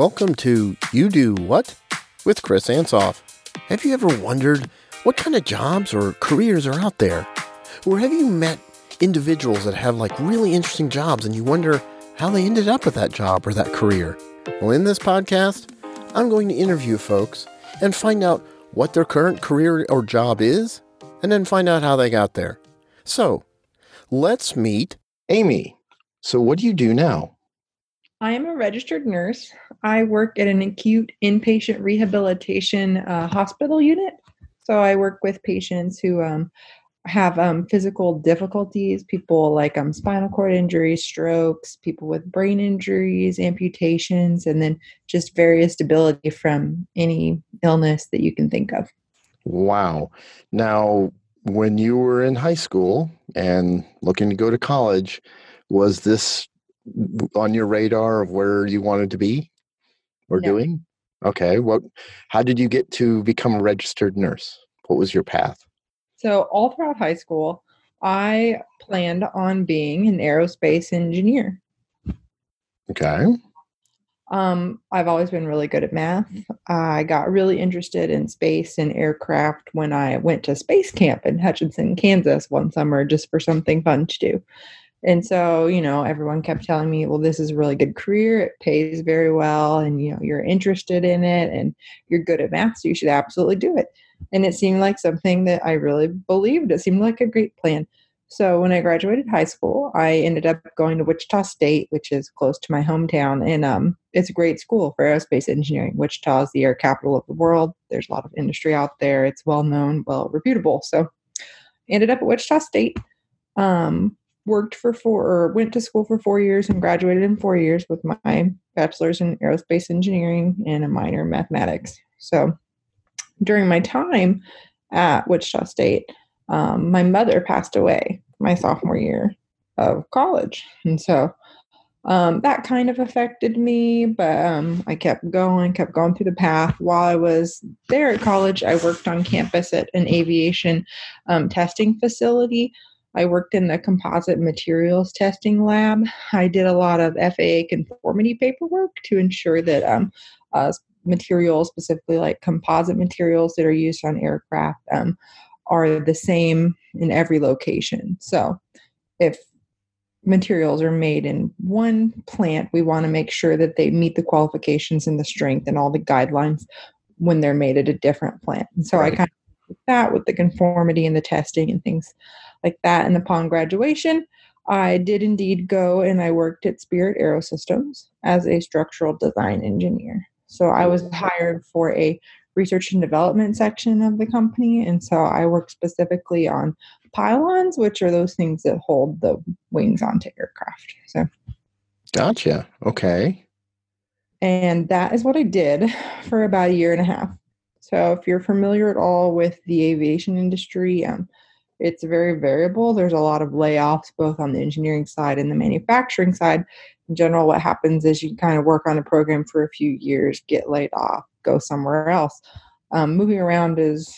Welcome to You Do What with Chris Ansoff. Have you ever wondered what kind of jobs or careers are out there? Or have you met individuals that have like really interesting jobs and you wonder how they ended up with that job or that career? Well, in this podcast, I'm going to interview folks and find out what their current career or job is and then find out how they got there. So, let's meet Amy. So, what do you do now? I am a registered nurse. I work at an acute inpatient rehabilitation uh, hospital unit. So I work with patients who um, have um, physical difficulties, people like um, spinal cord injuries, strokes, people with brain injuries, amputations, and then just various debility from any illness that you can think of. Wow. Now, when you were in high school and looking to go to college, was this on your radar of where you wanted to be or no. doing? Okay. What how did you get to become a registered nurse? What was your path? So all throughout high school, I planned on being an aerospace engineer. Okay. Um, I've always been really good at math. I got really interested in space and aircraft when I went to space camp in Hutchinson, Kansas one summer just for something fun to do. And so, you know, everyone kept telling me, well, this is a really good career. It pays very well. And, you know, you're interested in it and you're good at math. So you should absolutely do it. And it seemed like something that I really believed. It seemed like a great plan. So when I graduated high school, I ended up going to Wichita State, which is close to my hometown. And um, it's a great school for aerospace engineering. Wichita is the air capital of the world. There's a lot of industry out there. It's well known, well reputable. So ended up at Wichita State. Um, worked for four or went to school for four years and graduated in four years with my bachelor's in aerospace engineering and a minor in mathematics. So during my time at Wichita State, um, my mother passed away my sophomore year of college. And so um, that kind of affected me, but um, I kept going, kept going through the path. While I was there at college, I worked on campus at an aviation um, testing facility I worked in the composite materials testing lab. I did a lot of FAA conformity paperwork to ensure that um, uh, materials, specifically like composite materials that are used on aircraft, um, are the same in every location. So if materials are made in one plant, we want to make sure that they meet the qualifications and the strength and all the guidelines when they're made at a different plant. And so right. I kind of did that with the conformity and the testing and things like that. And upon graduation, I did indeed go and I worked at Spirit Aerosystems as a structural design engineer. So I was hired for a research and development section of the company. And so I work specifically on pylons, which are those things that hold the wings onto aircraft. So, gotcha. Okay. And that is what I did for about a year and a half. So, if you're familiar at all with the aviation industry, um, it's very variable. There's a lot of layoffs both on the engineering side and the manufacturing side. In general, what happens is you kind of work on a program for a few years, get laid off, go somewhere else. Um, moving around is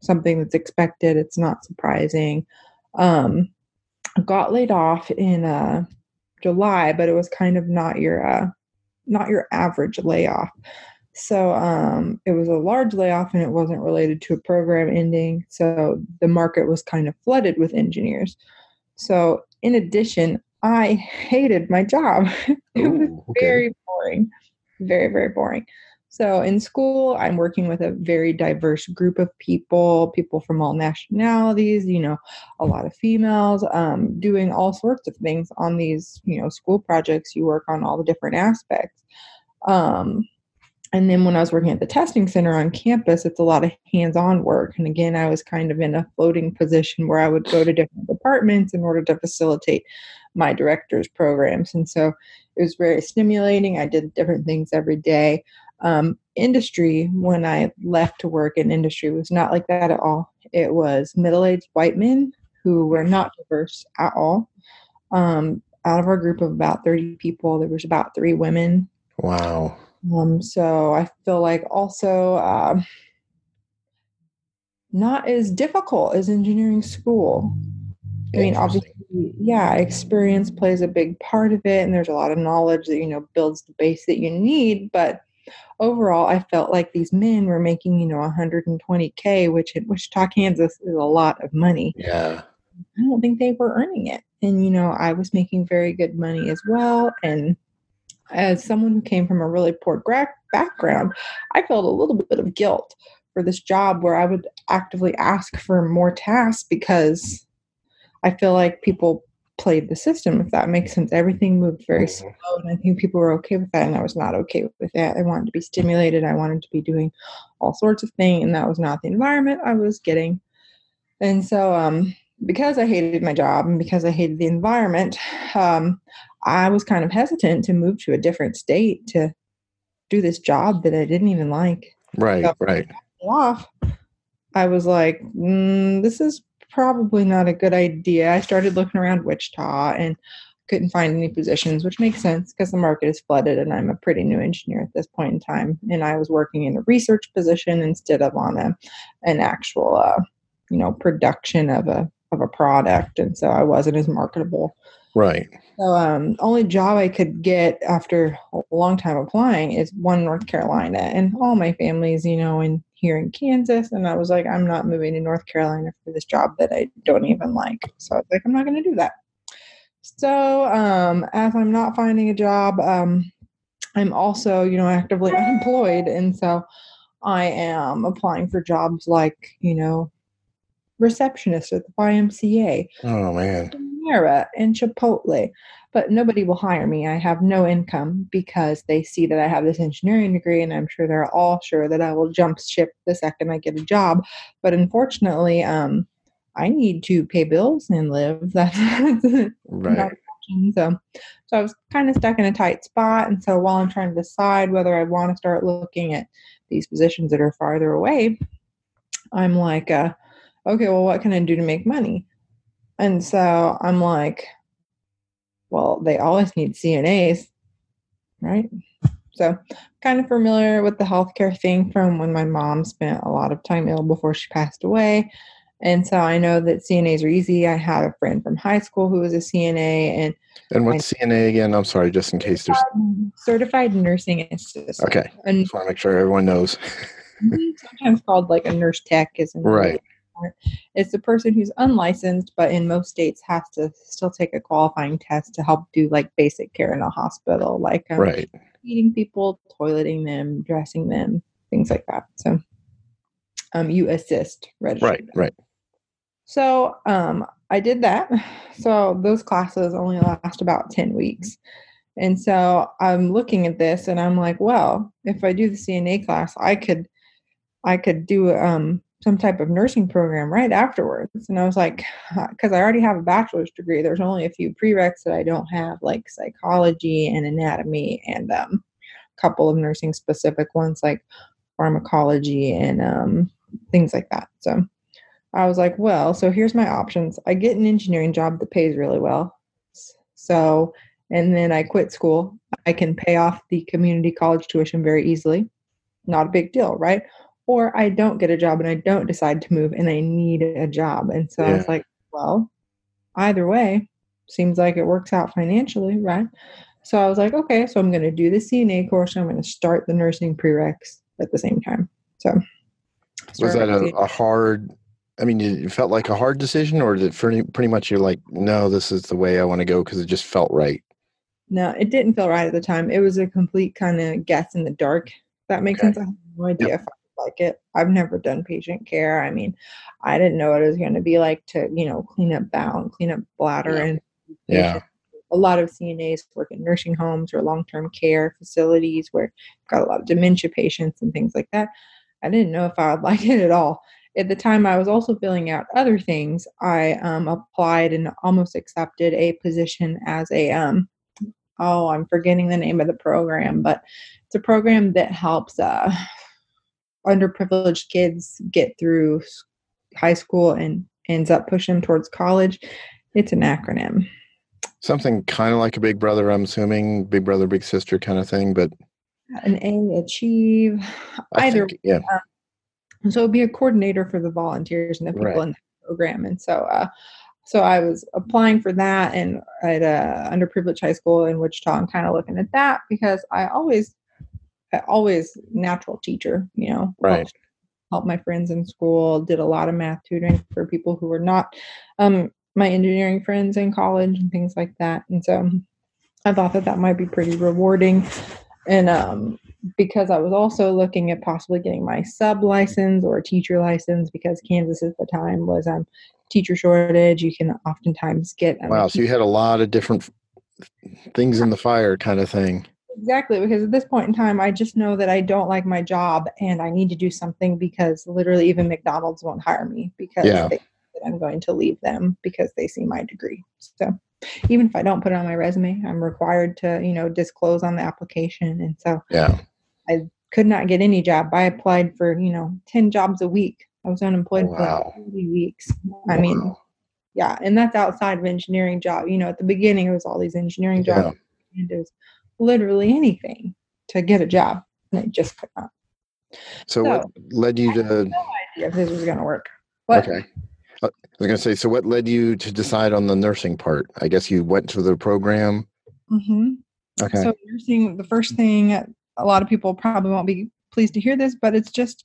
something that's expected. It's not surprising. Um, got laid off in uh, July, but it was kind of not your uh, not your average layoff. So um, it was a large layoff and it wasn't related to a program ending. So the market was kind of flooded with engineers. So, in addition, I hated my job. it was okay. very boring, very, very boring. So, in school, I'm working with a very diverse group of people, people from all nationalities, you know, a lot of females, um, doing all sorts of things on these, you know, school projects. You work on all the different aspects. Um, and then when I was working at the testing center on campus, it's a lot of hands on work. And again, I was kind of in a floating position where I would go to different departments in order to facilitate my director's programs. And so it was very stimulating. I did different things every day. Um, industry, when I left to work in industry, was not like that at all. It was middle aged white men who were not diverse at all. Um, out of our group of about 30 people, there was about three women. Wow um, so I feel like also uh, not as difficult as engineering school. I mean, obviously, yeah, experience plays a big part of it, and there's a lot of knowledge that you know builds the base that you need. But overall, I felt like these men were making you know 120k, which in Wichita, Kansas, is a lot of money. Yeah. I don't think they were earning it, and you know I was making very good money as well, and as someone who came from a really poor gra- background, I felt a little bit of guilt for this job where I would actively ask for more tasks because I feel like people played the system, if that makes sense. Everything moved very Mhm. slow, and I think people were okay with that, and I was not okay with that. I wanted to be stimulated, I wanted to be doing all sorts of things, and that was not the environment I was getting. And so, um, because I hated my job and because I hated the environment, um, I was kind of hesitant to move to a different state to do this job that I didn't even like Right, Yep. right. off, I was like, mm, this is probably not a good idea. I started looking around Wichita and couldn't find any positions, which makes sense because the market is flooded and I'm a pretty new engineer at this point in time. And I was working in a research position instead of on a an actual uh, you know, production of a of a product. And so I wasn't as marketable. Right. So um only job I could get after a long time applying is one in North Carolina. And all my family's, you know, in here in Kansas. And I was like, I'm not moving to North Carolina for this job that I don't even like. So I was like, I'm not gonna do that. So um as I'm not finding a job, um I'm also, you know, actively unemployed. And so I am applying for jobs like, you know, receptionist at the YMCA, Oh man. Panera and Chipotle, but nobody will hire me. I have no income because they see that I have this engineering degree, and I'm sure they're all sure that I will jump ship the second I get a job. But unfortunately, um, I need to pay bills and live. That's Right. option. So, so I was kind of stuck in a tight spot. And so while I'm trying to decide whether I want to start looking at these positions that are farther away, I'm like, uh, okay, well, what can I do to make money? And so I'm like, well, they always need CNAs, right? So, kind of familiar with the healthcare thing from when my mom spent a lot of time ill before she passed away. And so I know that CNAs are easy. I had a friend from high school who was a CNA and And what's CNA again? I'm sorry, just in case there's. Um, certified nursing assistant. Okay. And Just want to make sure everyone knows. sometimes called like a nurse tech isn't Right. It's the person who's unlicensed, but in most states has to still take a qualifying test to help do like basic care in a hospital, like um, Right. feeding people, toileting them, dressing them, things like that. So, um, you assist. Right. Right. So um, I did that. So those classes only last about 10 weeks. And so I'm looking at this and I'm like, well, if I do the CNA class, I could I could do um, some type of nursing program right afterwards. And I was like, because I already have a bachelor's degree, there's only a few prereqs that I don't have, like psychology and anatomy and um, a couple of nursing specific ones like pharmacology and um, things like that. So I was like, well, so here's my options. I get an engineering job that pays really well. So, and then I quit school. I can pay off the community college tuition very easily. Not a big deal, right? Or I don't get a job and I don't decide to move and I need a job. And so I was like, well, either way, seems like it works out financially, right? So I was like, okay, so I'm going to do the CNA course. and I'm going to start the nursing prereqs at the same time. So, Was that a, a hard? I mean, it felt like a hard decision, or did it pretty, pretty much you're like, no, this is the way I want to go because it just felt right. No, it didn't feel right at the time. It was a complete kind of guess in the dark. That makes Okay. sense. I have no idea if I like it. I've never done patient care. I mean, I didn't know what it was going to be like to, you know, clean up bowel and clean up bladder Yeah. and Yeah. a lot of CNAs work in nursing homes or long-term care facilities where you've got a lot of dementia patients and things like that. I didn't know if I would like it at all. At the time, I was also filling out other things. I um, applied and almost accepted a position as a um, oh, I'm forgetting the name of the program, but it's a program that helps uh, underprivileged kids get through high school and ends up pushing them towards college. It's an acronym. Something kind of like a Big Brother, I'm assuming, Big Brother, Big Sister kind of thing. But An A achieve I either think, yeah, so it'd be a coordinator for the volunteers and the people Right. in the program and so uh, so I was applying for that and at a underprivileged high school in Wichita and kind of looking at that because I always, always natural teacher, you know, Right. helped, my friends in school, did a lot of math tutoring for people who were not um, my engineering friends in college and things like that. And so I thought that that might be pretty rewarding. And um, because I was also looking at possibly getting my sub license or teacher license because Kansas at the time was um teacher shortage. You can oftentimes get um, Wow. So you had a lot of different things in the fire kind of thing. Exactly, because at this point in time, I just know that I don't like my job and I need to do something because literally even McDonald's won't hire me because Yeah. they, that I'm going to leave them because they see my degree. So even if I don't put it on my resume, I'm required to, you know, disclose on the application. And so Yeah. I could not get any job. I applied for, you know, 10 jobs a week. I was unemployed Wow. for like 30 weeks. I mean, yeah, and that's outside of engineering job. You know, at the beginning it was all these engineering Yeah. jobs. And it was literally anything to get a job, and I just could not. So what led you to? Yeah, if this was going to work. Okay. Uh, I was going to say, so what led you to decide on the nursing part? I guess you went to the program. mhm. Okay. so nursing, the first thing, a lot of people probably won't be pleased to hear this, but it's just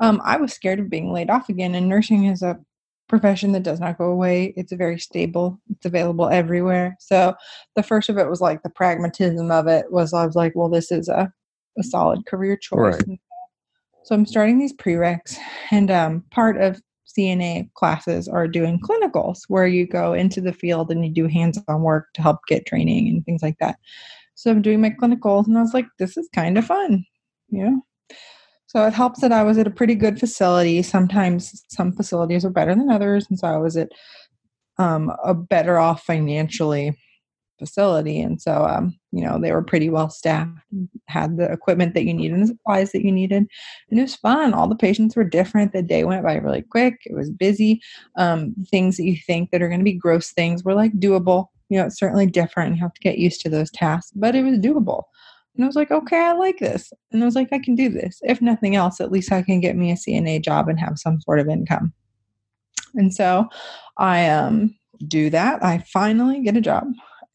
um, I was scared of being laid off again. And nursing is a profession that does not go away. It's very stable. It's available everywhere. So the first of it was like the pragmatism of it was I was like, well, this is a, a solid career choice. Right. So I'm starting these prereqs, and um, part of CNA classes are doing clinicals where you go into the field and you do hands-on work to help get training and things like that. So I'm doing my clinicals, and I was like, this is kind of fun, you know. So it helps that I was at a pretty good facility. Sometimes some facilities are better than others, and so I was at um, a better off financially facility, and so um, you know they were pretty well staffed, had the equipment that you needed and the supplies that you needed, and it was fun. All the patients were different. The day went by really quick. It was busy. Um, things that you think that are going to be gross things were like doable. You know, it's certainly different. You have to get used to those tasks, but it was doable. And I was like, okay, I like this. And I was like, I can do this. If nothing else, at least I can get me a CNA job and have some sort of income. And so I um, do that. I finally get a job.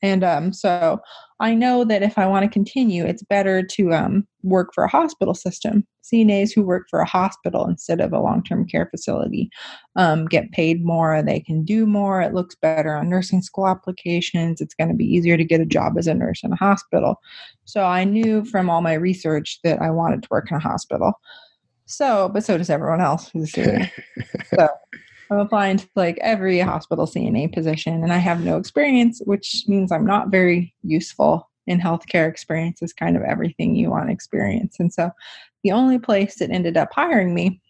And um, so I know that if I want to continue, it's better to um, work for a hospital system. CNAs who work for a hospital instead of a long term care facility um, get paid more, they can do more, it looks better on nursing school applications, it's going to be easier to get a job as a nurse in a hospital. So I knew from all my research that I wanted to work in a hospital. So, but so does everyone else who's doing so I'm applying to like every hospital CNA position, and I have no experience, which means I'm not very useful in healthcare. Experience is kind of everything you want experience. And so the only place that ended up hiring me,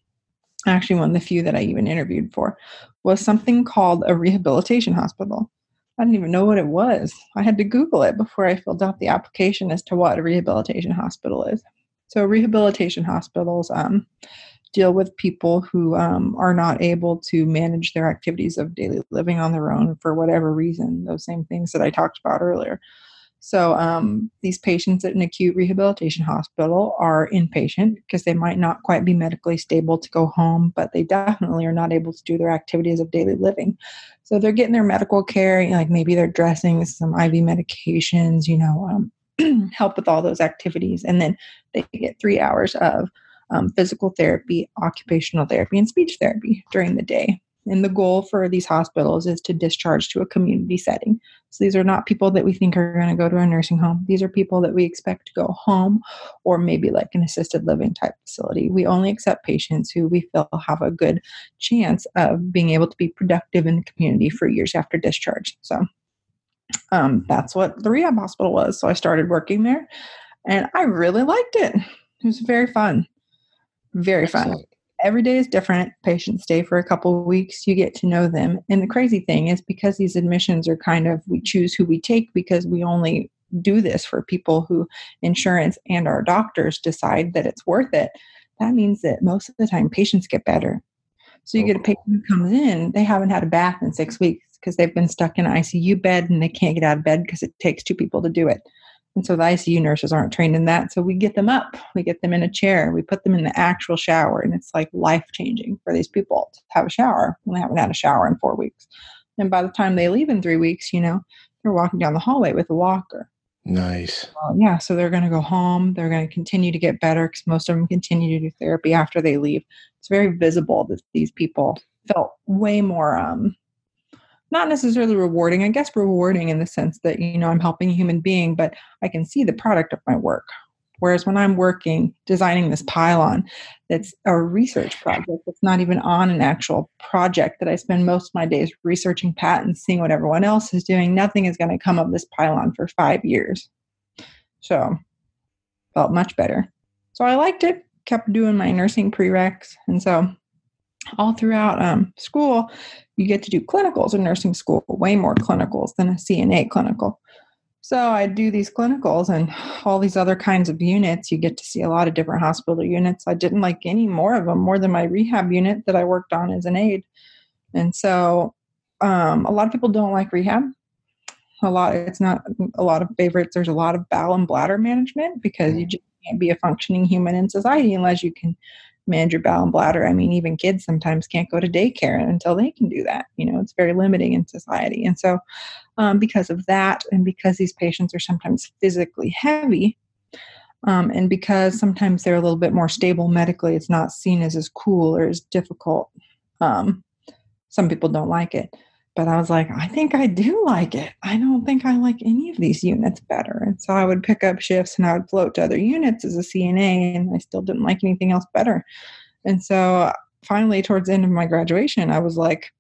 actually one of the few that I even interviewed for, was something called a rehabilitation hospital. I didn't even know what it was. I had to Google it before I filled out the application as to what a rehabilitation hospital is. So rehabilitation hospitals um, deal with people who um, are not able to manage their activities of daily living on their own for whatever reason. Those same things that I talked about earlier. So um, these patients at an acute rehabilitation hospital are inpatient because they might not quite be medically stable to go home, but they definitely are not able to do their activities of daily living. So they're getting their medical care, you know, like maybe they're dressing some IV medications, you know, um, help with all those activities, and then they get three hours of um, physical therapy, occupational therapy, and speech therapy during the day. And the goal for these hospitals is to discharge to a community setting. So these are not people that we think are going to go to a nursing home. These are people that we expect to go home or maybe like an assisted living type facility. We only accept patients who we feel have a good chance of being able to be productive in the community for years after discharge. So um, that's what the rehab hospital was. So I started working there and I really liked it. It was very fun. Very fun. Excellent. Every day is different. Patients stay for a couple of weeks. You get to know them. And the crazy thing is because these admissions are kind of, we choose who we take because we only do this for people who insurance and our doctors decide that it's worth it. That means that most of the time patients get better. So you get a patient who comes in, they haven't had a bath in six weeks because they've been stuck in an ICU bed and they can't get out of bed because it takes two people to do it. And so the ICU nurses aren't trained in that. So we get them up, we get them in a chair, we put them in the actual shower, and it's like life changing for these people to have a shower when they haven't had a shower in four weeks. And by the time they leave in three weeks, you know, they're walking down the hallway with a walker. Nice. Uh, yeah, so they're going to go home. They're going to continue to get better because most of them continue to do therapy after they leave. It's very visible that these people felt way more, um, not necessarily rewarding, I guess rewarding in the sense that, you know, I'm helping a human being, but I can see the product of my work. Whereas when I'm working designing this pylon, that's a research project. It's not even on an actual project that I spend most of my days researching patents, seeing what everyone else is doing. Nothing is going to come of this pylon for five years. So felt much better. So I liked it, kept doing my nursing prereqs. And so all throughout um, school, you get to do clinicals in nursing school, way more clinicals than a CNA clinical. So I do these clinicals and all these other kinds of units. You get to see a lot of different hospital units. I didn't like any more of them more than my rehab unit that I worked on as an aide. And so um, a lot of people don't like rehab. A lot, it's not a lot of favorites. There's a lot of bowel and bladder management because you just can't be a functioning human in society unless you can manage your bowel and bladder. I mean, even kids sometimes can't go to daycare until they can do that. You know, it's very limiting in society. And so, um, because of that, and because these patients are sometimes physically heavy, um, and because sometimes they're a little bit more stable medically, it's not seen as as cool or as difficult. Um, some people don't like it. But I was like, I think I do like it. I don't think I like any of these units better. And so I would pick up shifts and I would float to other units as a CNA, and I still didn't like anything else better. And so finally, towards the end of my graduation, I was like,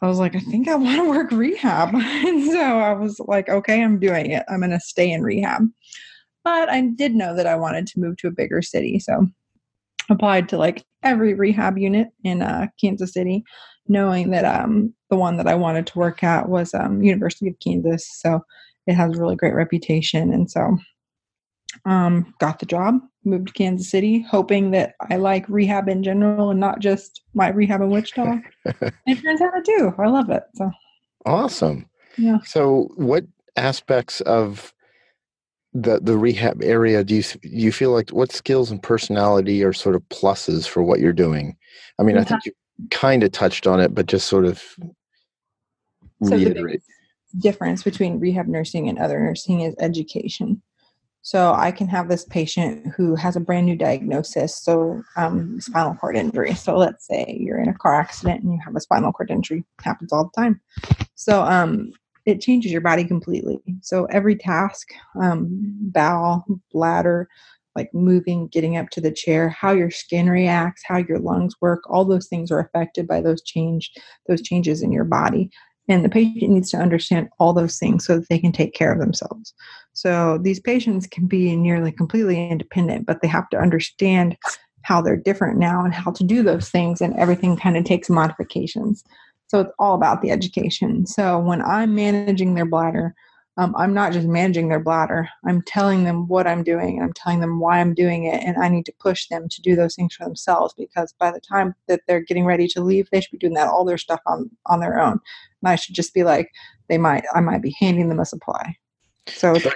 I was like, I think I want to work rehab. and so I was like, okay, I'm doing it. I'm going to stay in rehab. But I did know that I wanted to move to a bigger city. So applied to like every rehab unit in uh, Kansas City knowing that um, the one that I wanted to work at was um, University of Kansas. So it has a really great reputation. And so um, got the job, moved to Kansas City, hoping that I like rehab in general and not just my rehab in Wichita. it turns out I do. I love it. So awesome. Yeah. So what aspects of the the rehab area do you you feel like what skills and personality are sort of pluses for what you're doing? I mean, I think you kind of touched on it, but just sort of reiterate. So difference between rehab nursing and other nursing is education. So I can have this patient who has a brand new diagnosis, so um, spinal cord injury. So let's say you're in a car accident and you have a spinal cord injury. Happens all the time. So um, it changes your body completely. So every task, um, bowel, bladder, like moving, getting up to the chair, how your skin reacts, how your lungs work, all those things are affected by those change, those changes in your body. And the patient needs to understand all those things so that they can take care of themselves. So these patients can be nearly completely independent, but they have to understand how they're different now and how to do those things, and everything kind of takes modifications. So it's all about the education. So when I'm managing their bladder, um, I'm not just managing their bladder. I'm telling them what I'm doing and I'm telling them why I'm doing it. And I need to push them to do those things for themselves because by the time that they're getting ready to leave, they should be doing that all their stuff on, on their own. And I should just be like, they might, I might be handing them a supply. So, so,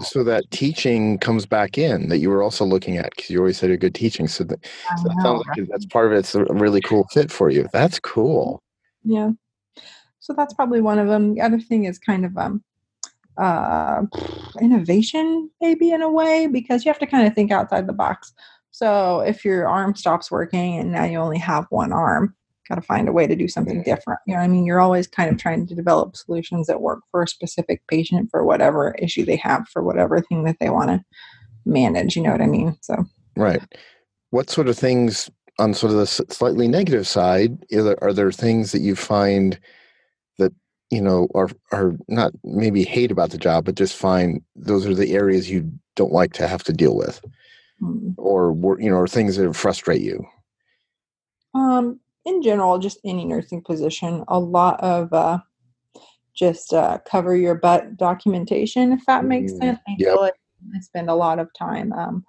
so, that teaching comes back in that you were also looking at because you always said a good teaching. So, that, so that sounds like that's part of it. It's a really cool fit for you. That's cool. Yeah. So that's probably one of them. The other thing is kind of um, uh, innovation, maybe in a way, because you have to kind of think outside the box. So if your arm stops working and now you only have one arm, got to find a way to do something different. You know, I mean, you're always kind of trying to develop solutions that work for a specific patient for whatever issue they have, for whatever thing that they want to manage. You know what I mean? So, right. What sort of things on sort of the slightly negative side are there things that you find you know are are not maybe hate about the job but just find those are the areas you don't like to have to deal with mm. or you know or things that frustrate you um in general just any nursing position a lot of uh just uh cover your butt documentation if that makes mm, sense i yep. feel like i spend a lot of time um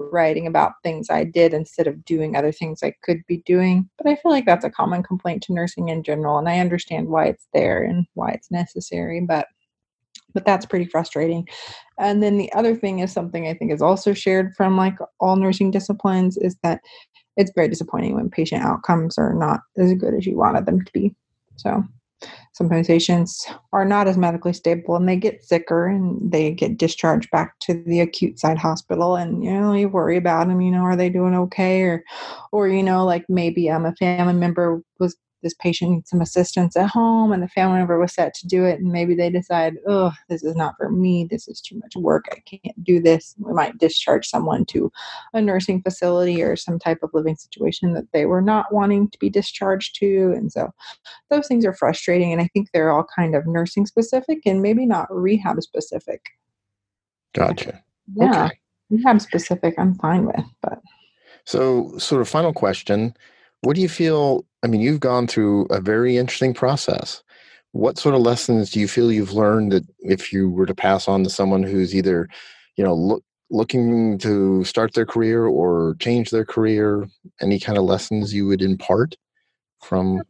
writing about things I did instead of doing other things I could be doing. But I feel like that's a common complaint to nursing in general, and I understand why it's there and why it's necessary. But but that's pretty frustrating. And then the other thing is something I think is also shared from like all nursing disciplines is that it's very disappointing when patient outcomes are not as good as you wanted them to be. So sometimes patients are not as medically stable and they get sicker and they get discharged back to the acute side hospital and you know you worry about them you know are they doing okay? Or or you know like maybe um, a family member was this patient needs some assistance at home and the family member was set to do it and maybe they decide oh this is not for me this is too much work i can't do this we might discharge someone to a nursing facility or some type of living situation that they were not wanting to be discharged to and so those things are frustrating and i think they're all kind of nursing specific and maybe not rehab specific Gotcha. yeah Okay. rehab specific i'm fine with but So, sort of final question. What do you feel? I mean, you've gone through a very interesting process. What sort of lessons do you feel you've learned that if you were to pass on to someone who's either, you know, look, looking to start their career or change their career, any kind of lessons you would impart from?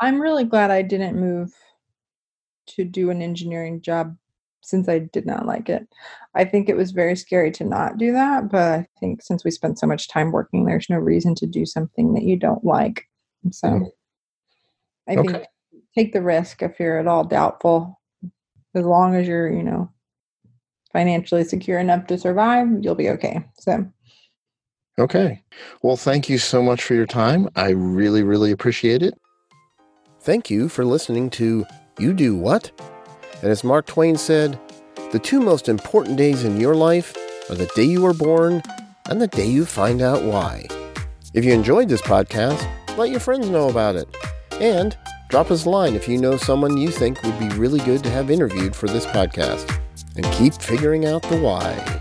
I'm really glad I didn't move to do an engineering job since I did not like it. I think it was very scary to not do that, but I think since we spent so much time working, there's no reason to do something that you don't like. So Mhm. I think take the risk if you're at all doubtful. As long as you're, you know, financially secure enough to survive, you'll be okay. So Okay. Well, thank you so much for your time. I really, really appreciate it. Thank you for listening to You Do What? And as Mark Twain said, the two most important days in your life are the day you were born and the day you find out why. If you enjoyed this podcast, let your friends know about it. And drop us a line if you know someone you think would be really good to have interviewed for this podcast. And keep figuring out the why.